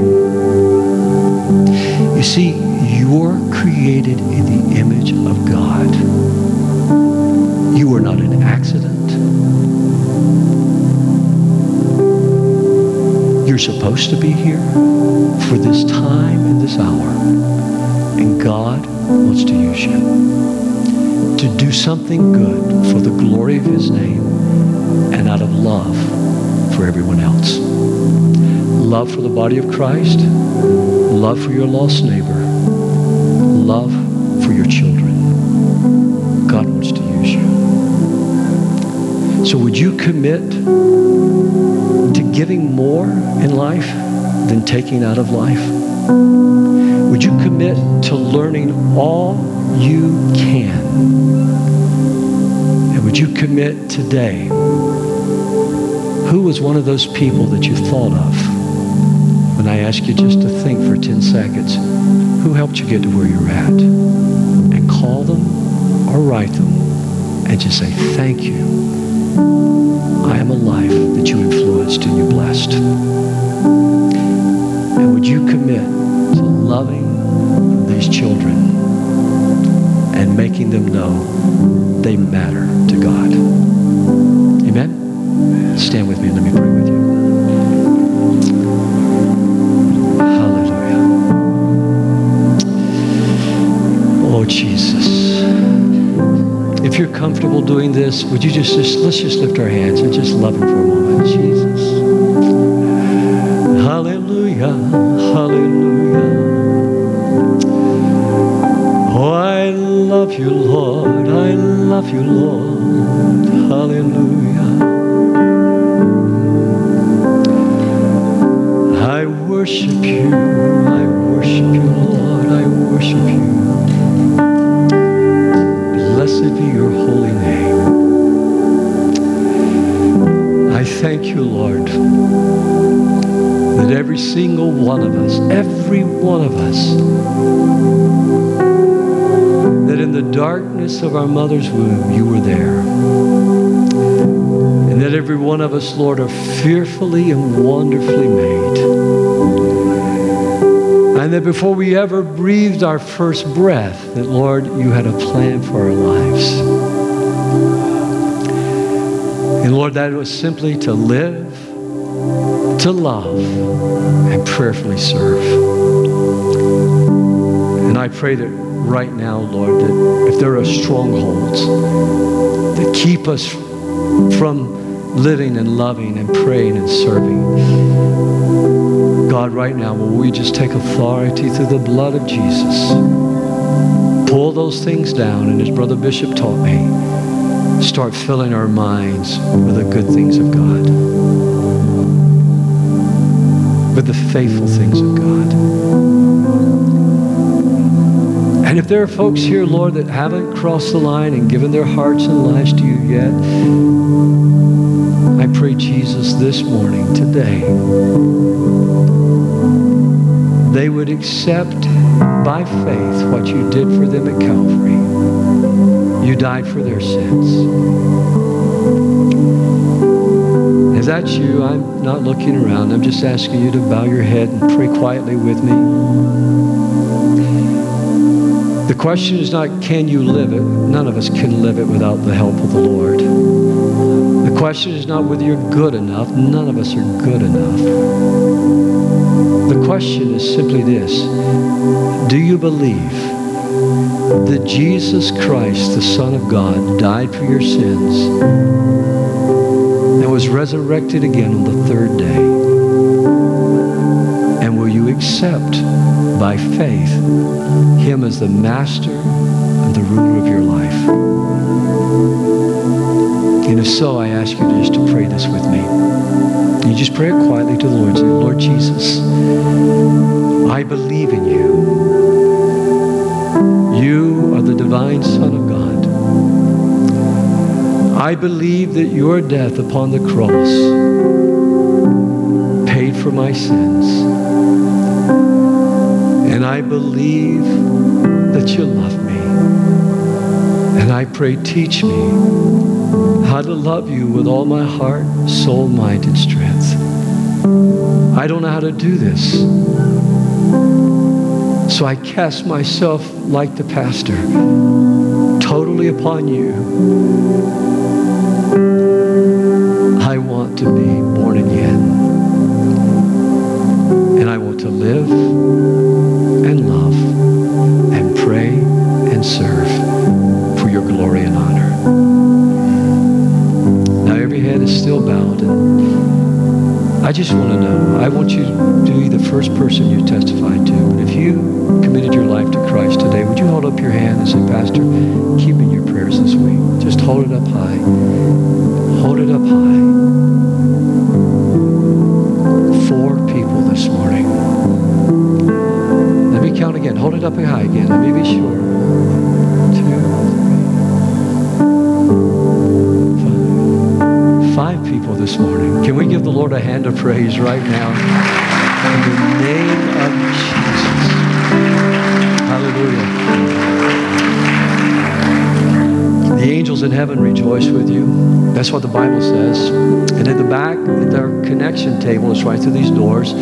You see, you're created in the image of God. You are not an accident. You're supposed to be here for this time and this hour. And God wants to use you to do something good for the glory of his name and out of love for everyone else. Love for the body of Christ, love for your lost neighbor, love for your children. God wants to use you. So would you commit to giving more in life than taking out of life? Would you commit to learning all you can? And would you commit today? Who was one of those people that you thought of when I ask you just to think for 10 seconds? who helped you get to where you're at and call them or write them and just say, thank you. I am a life that you influenced and you blessed. And would you commit to loving these children and making them know they matter to God? Amen? Stand with me and let me pray with you. Hallelujah. Oh Jesus. If you're comfortable doing this, would you just, just let's just lift our hands and just love him for a moment. Jesus. Hallelujah. Hallelujah. Oh, I love you, Lord. I love you, Lord. Hallelujah. I worship you. I worship you, Lord. I worship you. Blessed be your holy name. I thank you, Lord, that every single one of us, every one of us, that in the darkness of our mother's womb, you were there. And that every one of us, Lord, are fearfully and wonderfully made. And that before we ever breathed our first breath, that Lord, you had a plan for our lives. And Lord, that was simply to live, to love, and prayerfully serve. And I pray that right now, Lord, that if there are strongholds that keep us from living and loving and praying and serving, God, right now, will we just take authority through the blood of Jesus? Pull those things down, and as Brother Bishop taught me, start filling our minds with the good things of God, with the faithful things of God. And if there are folks here, Lord, that haven't crossed the line and given their hearts and lives to you yet, pray, Jesus, this morning, today, they would accept by faith what you did for them at Calvary. You died for their sins. If that's you, I'm not looking around. I'm just asking you to bow your head and pray quietly with me. The question is not, can you live it? None of us can live it without the help of the Lord. The question is not whether you're good enough. None of us are good enough. The question is simply this Do you believe that Jesus Christ, the Son of God, died for your sins and was resurrected again on the third day? And will you accept by faith him as the master and the ruler of your life? And if so, I ask you just to pray this with me. You just pray it quietly to the Lord. Say, Lord Jesus, I believe in you. You are the divine Son of God. I believe that your death upon the cross paid for my sins. And I believe that you love me. And I pray, teach me how to love you with all my heart, soul, mind, and strength. I don't know how to do this. So I cast myself like the pastor, totally upon you. I want to be born again. And I want to live and love and pray and serve still bowed and I just want to know. I want you to be the first person you testified to. But if you committed your life to Christ today, would you hold up your hand and say, Pastor, keep in your prayers this week. Just hold it up high. Hold it up high. Four people this morning. Let me count again. Hold it up high again. Let me be sure. Two, this morning. Can we give the Lord a hand of praise right now? In the name of Jesus. Hallelujah. The angels in heaven rejoice with you. That's what the Bible says. And at the back, at our connection table, it's right through these doors.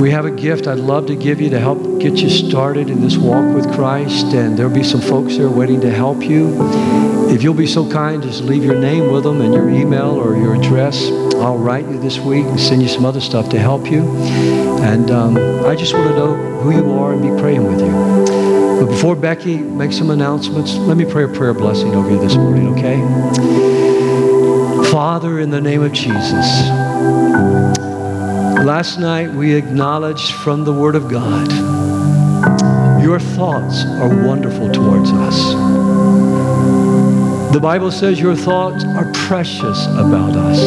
We have a gift I'd love to give you to help get you started in this walk with Christ. And there'll be some folks there waiting to help you. If you'll be so kind, just leave your name with them and your email or your address. I'll write you this week and send you some other stuff to help you. And um, I just want to know who you are and be praying with you. But before Becky makes some announcements, let me pray a prayer blessing over you this morning, okay? Father, in the name of Jesus, last night we acknowledged from the Word of God, your thoughts are wonderful towards us. The Bible says your thoughts are precious about us.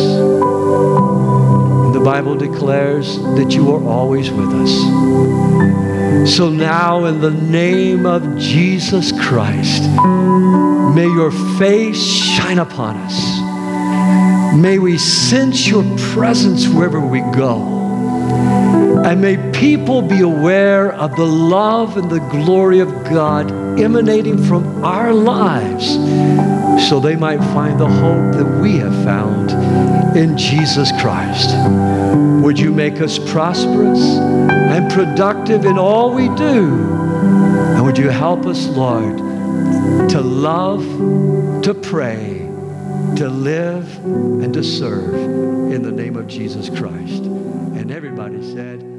The Bible declares that you are always with us. So now, in the name of Jesus Christ, may your face shine upon us. May we sense your presence wherever we go. And may people be aware of the love and the glory of God emanating from our lives so they might find the hope that we have found in Jesus Christ. Would you make us prosperous and productive in all we do? And would you help us, Lord, to love, to pray, to live, and to serve in the name of Jesus Christ? And everybody said,